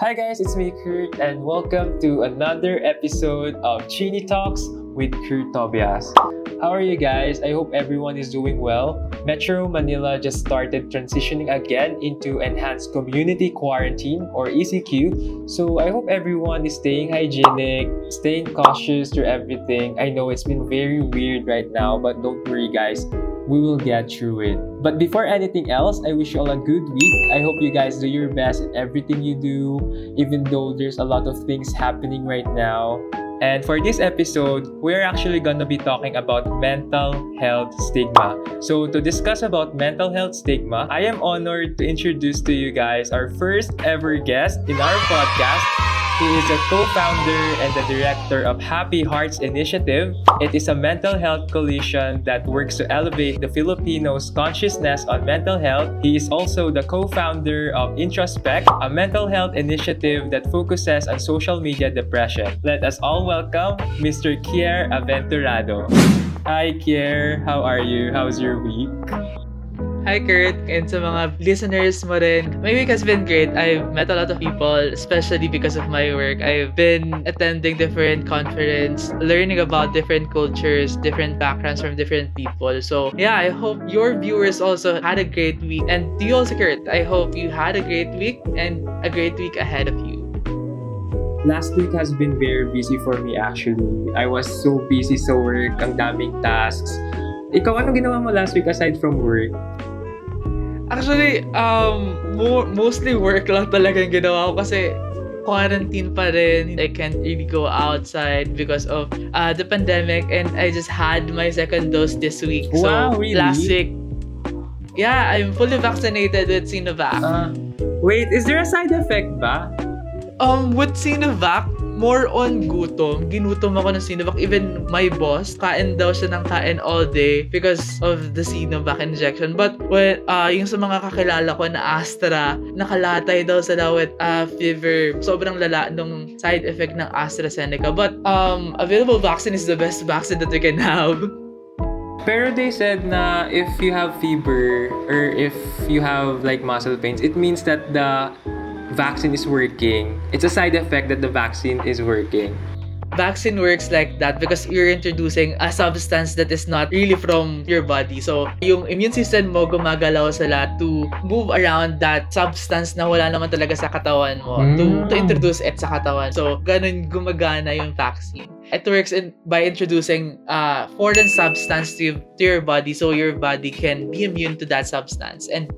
Hi guys, it's me Kurt and welcome to another episode of Chini Talks with Kurt Tobias. How are you guys? I hope everyone is doing well. Metro Manila just started transitioning again into enhanced community quarantine or ECQ. So I hope everyone is staying hygienic, staying cautious through everything. I know it's been very weird right now, but don't worry guys we will get through it. But before anything else, I wish you all a good week. I hope you guys do your best in everything you do, even though there's a lot of things happening right now. And for this episode, we're actually gonna be talking about mental health stigma. So to discuss about mental health stigma, I am honored to introduce to you guys our first ever guest in our podcast, he is a co-founder and the director of Happy Hearts Initiative. It is a mental health coalition that works to elevate the Filipinos' consciousness on mental health. He is also the co-founder of Introspect, a mental health initiative that focuses on social media depression. Let us all welcome Mr. Kier Aventurado. Hi Kier, how are you? How's your week? Hi Kurt, and sa mga listeners mo rin. My week has been great. I've met a lot of people, especially because of my work. I've been attending different conference, learning about different cultures, different backgrounds from different people. So yeah, I hope your viewers also had a great week. And to you also, Kurt, I hope you had a great week and a great week ahead of you. Last week has been very busy for me actually. I was so busy sa work, ang daming tasks. Ikaw, ano ginawa mo last week aside from work? Actually, um, mo- mostly work lang talaga yung ginawa ko kasi quarantine pa rin. I can't really go outside because of uh, the pandemic and I just had my second dose this week. Wow, so, really? last week, yeah, I'm fully vaccinated with Sinovac. Uh, wait, is there a side effect ba? Um, with Sinovac, more on gutom. Ginutom ako ng Sinovac. Even my boss, kain daw siya ng kain all day because of the Sinovac injection. But when, uh, yung sa mga kakilala ko na Astra, nakalatay daw sila with uh, fever. Sobrang lala nung side effect ng AstraZeneca. But um, available vaccine is the best vaccine that we can have. Pero they said na if you have fever or if you have like muscle pains, it means that the vaccine is working. It's a side effect that the vaccine is working. vaccine works like that because you're introducing a substance that is not really from your body. So, yung immune system mo gumagalaw sila to move around that substance na wala naman talaga sa katawan mo to, to Mm. introduce it sa katawan. So, ganun gumagana yung vaccine. It works in by introducing uh, foreign substance to, to your body so your body can be immune to that substance. And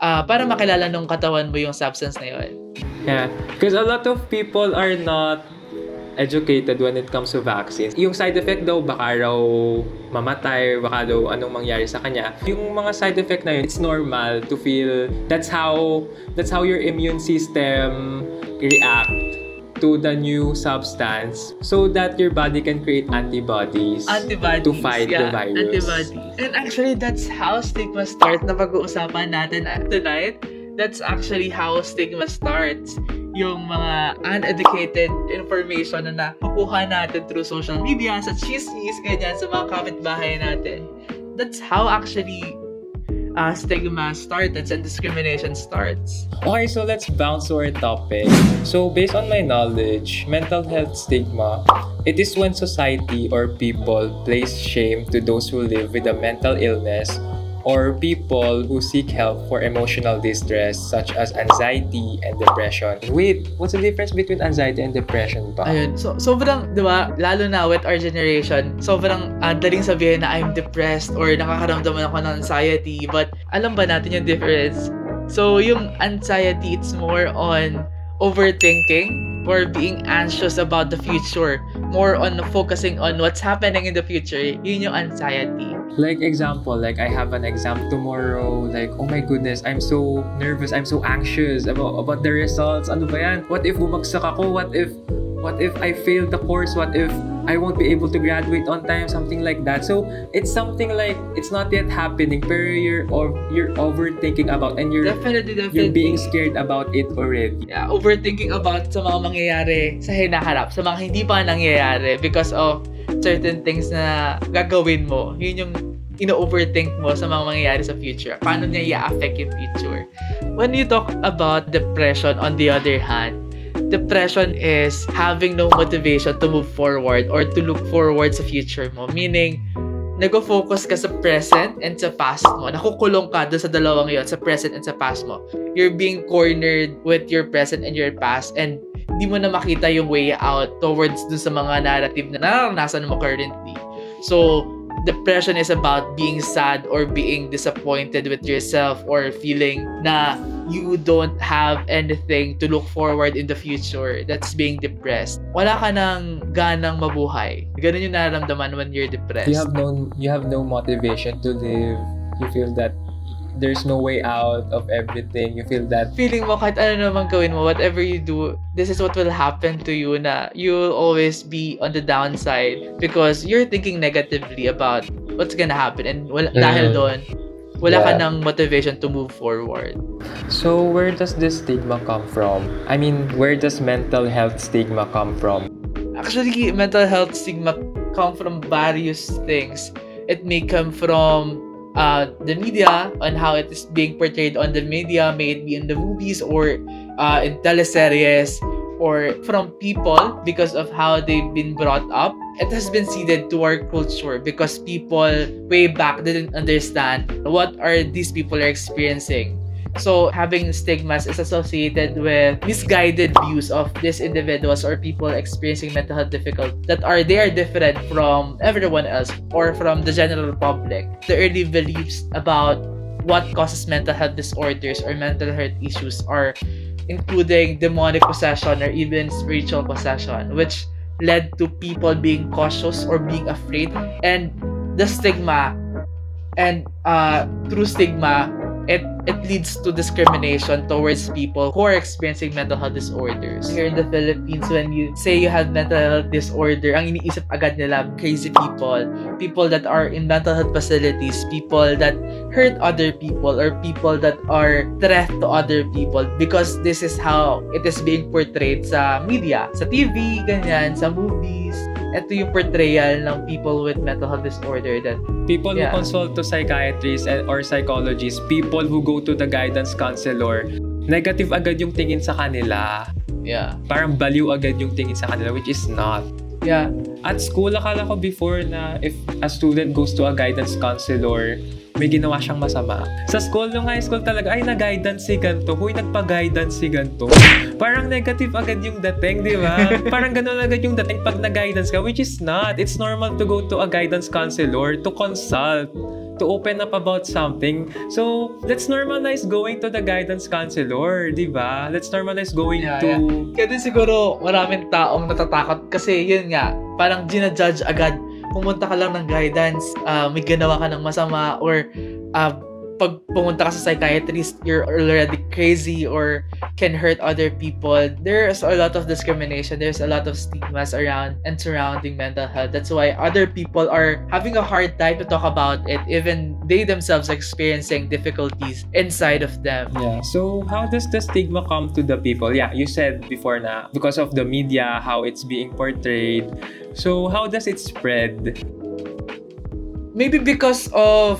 uh, para makilala nung katawan mo yung substance na yun. Yeah, because a lot of people are not educated when it comes to vaccines. Yung side effect daw, baka raw mamatay, baka daw anong mangyari sa kanya. Yung mga side effect na yun, it's normal to feel that's how that's how your immune system react to the new substance so that your body can create antibodies, antibodies to fight the yeah, virus. Antibodies. And actually, that's how stigma starts na pag-uusapan natin tonight. That's actually how stigma starts. Yung mga uneducated information na nakukuha natin through social media, sa chismis, ganyan, sa mga kapitbahay natin. That's how actually uh, stigma starts and discrimination starts. Okay, so let's bounce to our topic. So, based on my knowledge, mental health stigma, it is when society or people place shame to those who live with a mental illness or people who seek help for emotional distress such as anxiety and depression. Wait, what's the difference between anxiety and depression ba? Ayun. So, sobrang, di ba, lalo na with our generation, sobrang uh, daling sabihin na I'm depressed or nakakaramdaman ako ng anxiety. But, alam ba natin yung difference? So, yung anxiety, it's more on overthinking or being anxious about the future. More on focusing on what's happening in the future. Yun yung anxiety. Like example, like I have an exam tomorrow, like oh my goodness, I'm so nervous, I'm so anxious about about the results. Ano ba yan? What if bumagsak ako? What if what if I fail the course? What if I won't be able to graduate on time? Something like that. So it's something like it's not yet happening, pero you're or you're overthinking about and you're Definitely, definitely. you're being scared about it already. yeah, overthinking about sa mga mangyayari sa hinaharap, sa mga hindi pa nangyayari because of certain things na gagawin mo. Yun yung ino-overthink mo sa mga mangyayari sa future. Paano niya i-affect yung future. When you talk about depression, on the other hand, depression is having no motivation to move forward or to look forward sa future mo. Meaning, nag-focus ka sa present and sa past mo. Nakukulong ka doon sa dalawang yon, sa present and sa past mo. You're being cornered with your present and your past and di mo na makita yung way out towards dun sa mga narrative na naranasan mo currently. So, depression is about being sad or being disappointed with yourself or feeling na you don't have anything to look forward in the future. That's being depressed. Wala ka nang ganang mabuhay. Ganun yung nararamdaman when you're depressed. You have no you have no motivation to live. You feel that there's no way out of everything. You feel that feeling mo kahit ano naman gawin mo, whatever you do, this is what will happen to you na you'll always be on the downside because you're thinking negatively about what's gonna happen and wala, Mm. dahil doon, wala ka Yeah. ng motivation to move forward. So where does this stigma come from? I mean, where does mental health stigma come from? Actually, mental health stigma come from various things. It may come from uh, the media on how it is being portrayed on the media, may it be in the movies or uh, in teleseries, or from people because of how they've been brought up. It has been seeded to our culture because people way back didn't understand what are these people are experiencing. So having stigmas is associated with misguided views of these individuals or people experiencing mental health difficulties that are they are different from everyone else or from the general public. The early beliefs about what causes mental health disorders or mental health issues are including demonic possession or even spiritual possession, which led to people being cautious or being afraid and the stigma and uh, through stigma it it leads to discrimination towards people who are experiencing mental health disorders. Here in the Philippines, when you say you have mental health disorder, ang iniisip agad nila crazy people, people that are in mental health facilities, people that hurt other people, or people that are threat to other people because this is how it is being portrayed sa media, sa TV, ganyan, sa movies. Ito yung portrayal ng people with mental health disorder that People Yeah. who consult to psychiatrists and or psychologists, people who go to the guidance counselor, negative agad yung tingin sa kanila. yeah Parang baliw agad yung tingin sa kanila, which is not. Yeah At school, akala ko before na if a student goes to a guidance counselor, may ginawa siyang masama. Sa school, nung high school talaga, ay, na-guidance si ganito. Huy, nagpa-guidance si ganito. Parang negative agad yung dating, di ba? Parang ganun agad yung dating pag na-guidance ka, which is not. It's normal to go to a guidance counselor to consult to open up about something. So, let's normalize going to the guidance counselor, di ba? Let's normalize going Yeah, to... Kaya din siguro maraming taong natatakot kasi yun nga, parang ginajudge agad. Pumunta ka lang ng guidance, ah, may ginawa ka ng masama or ah, pag pumunta ka sa psychiatrist, you're already crazy or can hurt other people. There's a lot of discrimination. There's a lot of stigmas around and surrounding mental health. That's why other people are having a hard time to talk about it. Even they themselves experiencing difficulties inside of them. Yeah. So how does the stigma come to the people? Yeah, you said before na because of the media, how it's being portrayed. So how does it spread? maybe because of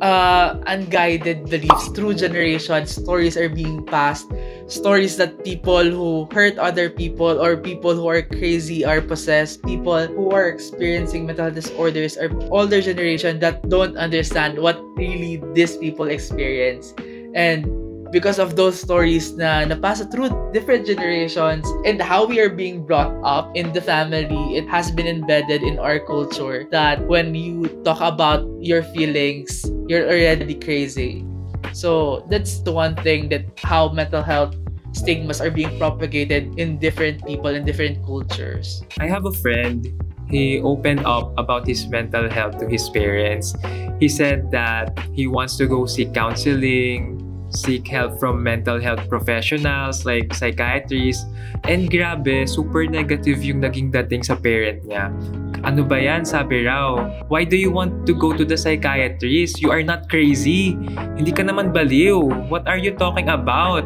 uh, unguided beliefs through generations stories are being passed. Stories that people who hurt other people or people who are crazy are possessed. People who are experiencing mental disorders are older generation that don't understand what really these people experience. And because of those stories na napasa through different generations and how we are being brought up in the family, it has been embedded in our culture that when you talk about your feelings, you're already crazy. So that's the one thing that how mental health stigmas are being propagated in different people in different cultures. I have a friend. He opened up about his mental health to his parents. He said that he wants to go seek counseling, seek help from mental health professionals like psychiatrists. And grabe, super negative yung naging dating sa parent niya. Ano ba yan? Sabi raw, why do you want to go to the psychiatrist? You are not crazy. Hindi ka naman baliw. What are you talking about?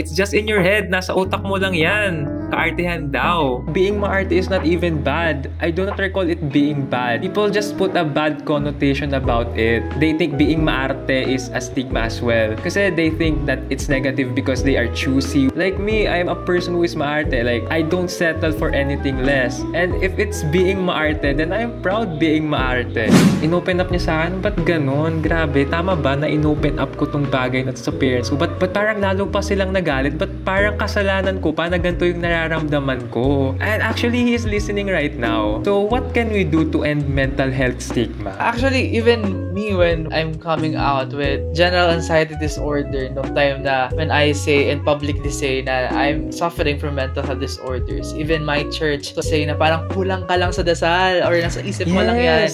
It's just in your head. Nasa utak mo lang yan. Kaartehan daw. Being maarte is not even bad. I do not recall it being bad. People just put a bad connotation about it. They think being maarte is a stigma as well. Kasi they think that it's negative because they are choosy. Like me, I am a person who is maarte. Like, I don't settle for anything less. And if it's being maarte, then I am proud being maarte. Inopen up niya sa akin, ba't ganon? Grabe, tama ba na inopen up ko tong bagay na sa parents ko? Ba't, ba't parang lalo pa silang nagalit? Ba't parang kasalanan ko pa na ganito yung nararamdaman ko? And actually, he is listening right now. So, what can we do to end mental health stigma? Actually, even me when I'm coming out with general anxiety disorder, no time na when I say and publicly say na I'm suffering from mental health disorders, even my church to say na parang kulang ka lang sa dasal or nasa isip mo lang yan.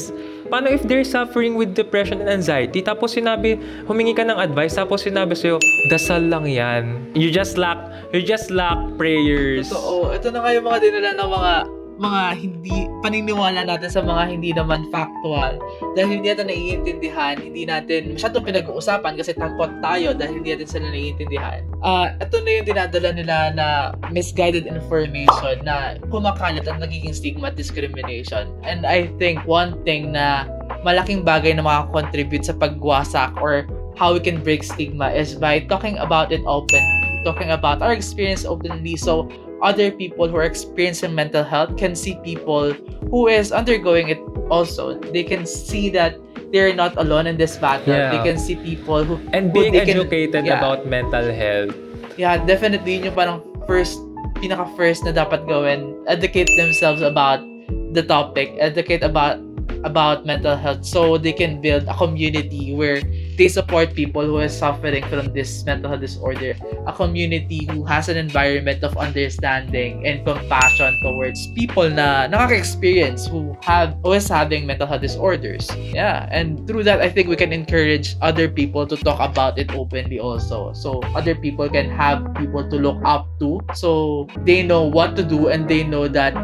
Paano if they're suffering with depression and anxiety, tapos sinabi, humingi ka ng advice, tapos sinabi sa'yo, dasal lang yan. You just lack, you just lack prayers. Totoo. Ito na nga yung mga dinala ng mga mga hindi paniniwala natin sa mga hindi naman factual. Dahil hindi natin naiintindihan hindi natin masyadong pinag-uusapan kasi takot tayo dahil hindi natin sila naiintindihan. Uh, ito na yung dinadala nila na misguided information na kumakalat at nagiging stigma at discrimination. And I think one thing na malaking bagay na makakontribute sa pagwasak or how we can break stigma is by talking about it openly talking about our experience openly. So other people who are experiencing mental health can see people who is undergoing it also. They can see that they're not alone in this battle. Yeah. They can see people who and who being they can- educated yeah. about mental health. Yeah, definitely yun yung parang first pinaka first na dapat gawin. Educate themselves about the topic, educate about about mental health so they can build a community where they support people who are suffering from this mental health disorder a community who has an environment of understanding and compassion towards people na nakaka-experience who have who is having mental health disorders. Yeah and through that I think we can encourage other people to talk about it openly also. So other people can have people to look up to. So they know what to do and they know that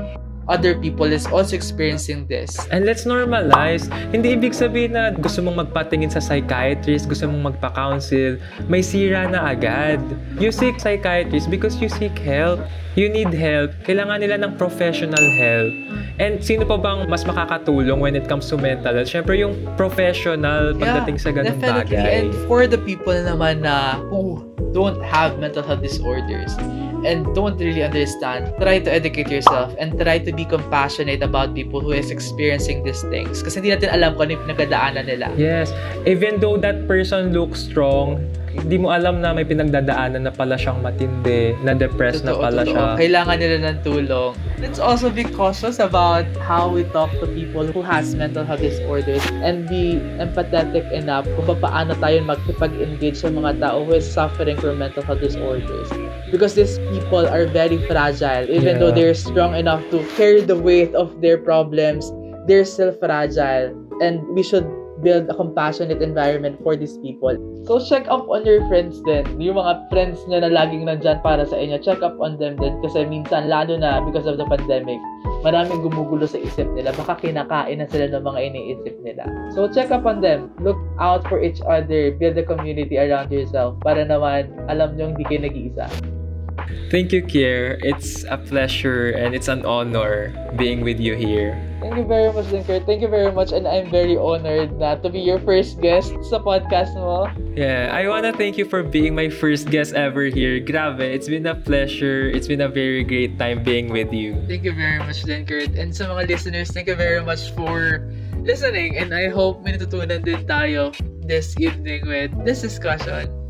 other people is also experiencing this. And let's normalize. Hindi ibig sabihin na gusto mong magpatingin sa psychiatrist, gusto mong magpa-counsel, may sira na agad. You seek psychiatrist because you seek help. You need help. Kailangan nila ng professional help. And sino pa bang mas makakatulong when it comes to mental health? Siyempre yung professional pagdating sa ganung definitely. bagay. And for the people naman na who don't have mental health disorders and don't really understand, try to educate yourself and try to be compassionate about people who is experiencing these things. Kasi hindi natin alam kung ano yung pinagdadaanan nila. Yes. Even though that person looks strong, hindi mo alam na may pinagdadaanan na pala siyang matindi, na depressed na Totoo, pala totoo. siya. Kailangan nila ng tulong. Let's also be cautious about how we talk to people who has mental health disorders and be empathetic enough kung paano tayo makipag-engage sa mga tao who is suffering from mental health disorders. Because these people are very fragile. Even though Yeah. they're strong enough to carry the weight of their problems, they're still fragile. And we should build a compassionate environment for these people. So check up on your friends din. Yung mga friends nyo na laging nandyan para sa inyo, check up on them din. Kasi minsan, lalo na because of the pandemic, maraming gumugulo sa isip nila. Baka kinakain na sila ng mga iniisip nila. So check up on them. Look out for each other. Build a community around yourself para naman alam nyo hindi kayo nag-iisa. Thank you, Kier. It's a pleasure and it's an honor being with you here. Thank you very much, Dinker. Thank you very much and I'm very honored na to be your first guest sa podcast mo. Yeah, I wanna thank you for being my first guest ever here. Grabe, it's been a pleasure. It's been a very great time being with you. Thank you very much, Kurt. And sa mga listeners, thank you very much for listening. And I hope may natutunan din tayo this evening with this discussion.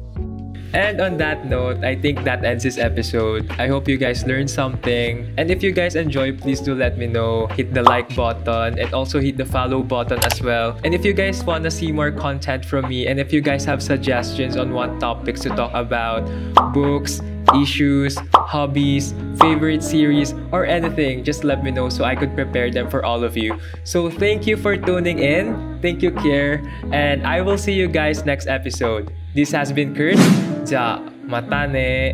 And on that note, I think that ends this episode. I hope you guys learned something. And if you guys enjoy, please do let me know. Hit the like button and also hit the follow button as well. And if you guys want to see more content from me, and if you guys have suggestions on what topics to talk about, books, issues, hobbies, favorite series, or anything, just let me know so I could prepare them for all of you. So thank you for tuning in. Thank you, Kier. And I will see you guys next episode. This has been Kurt. Ja, matane.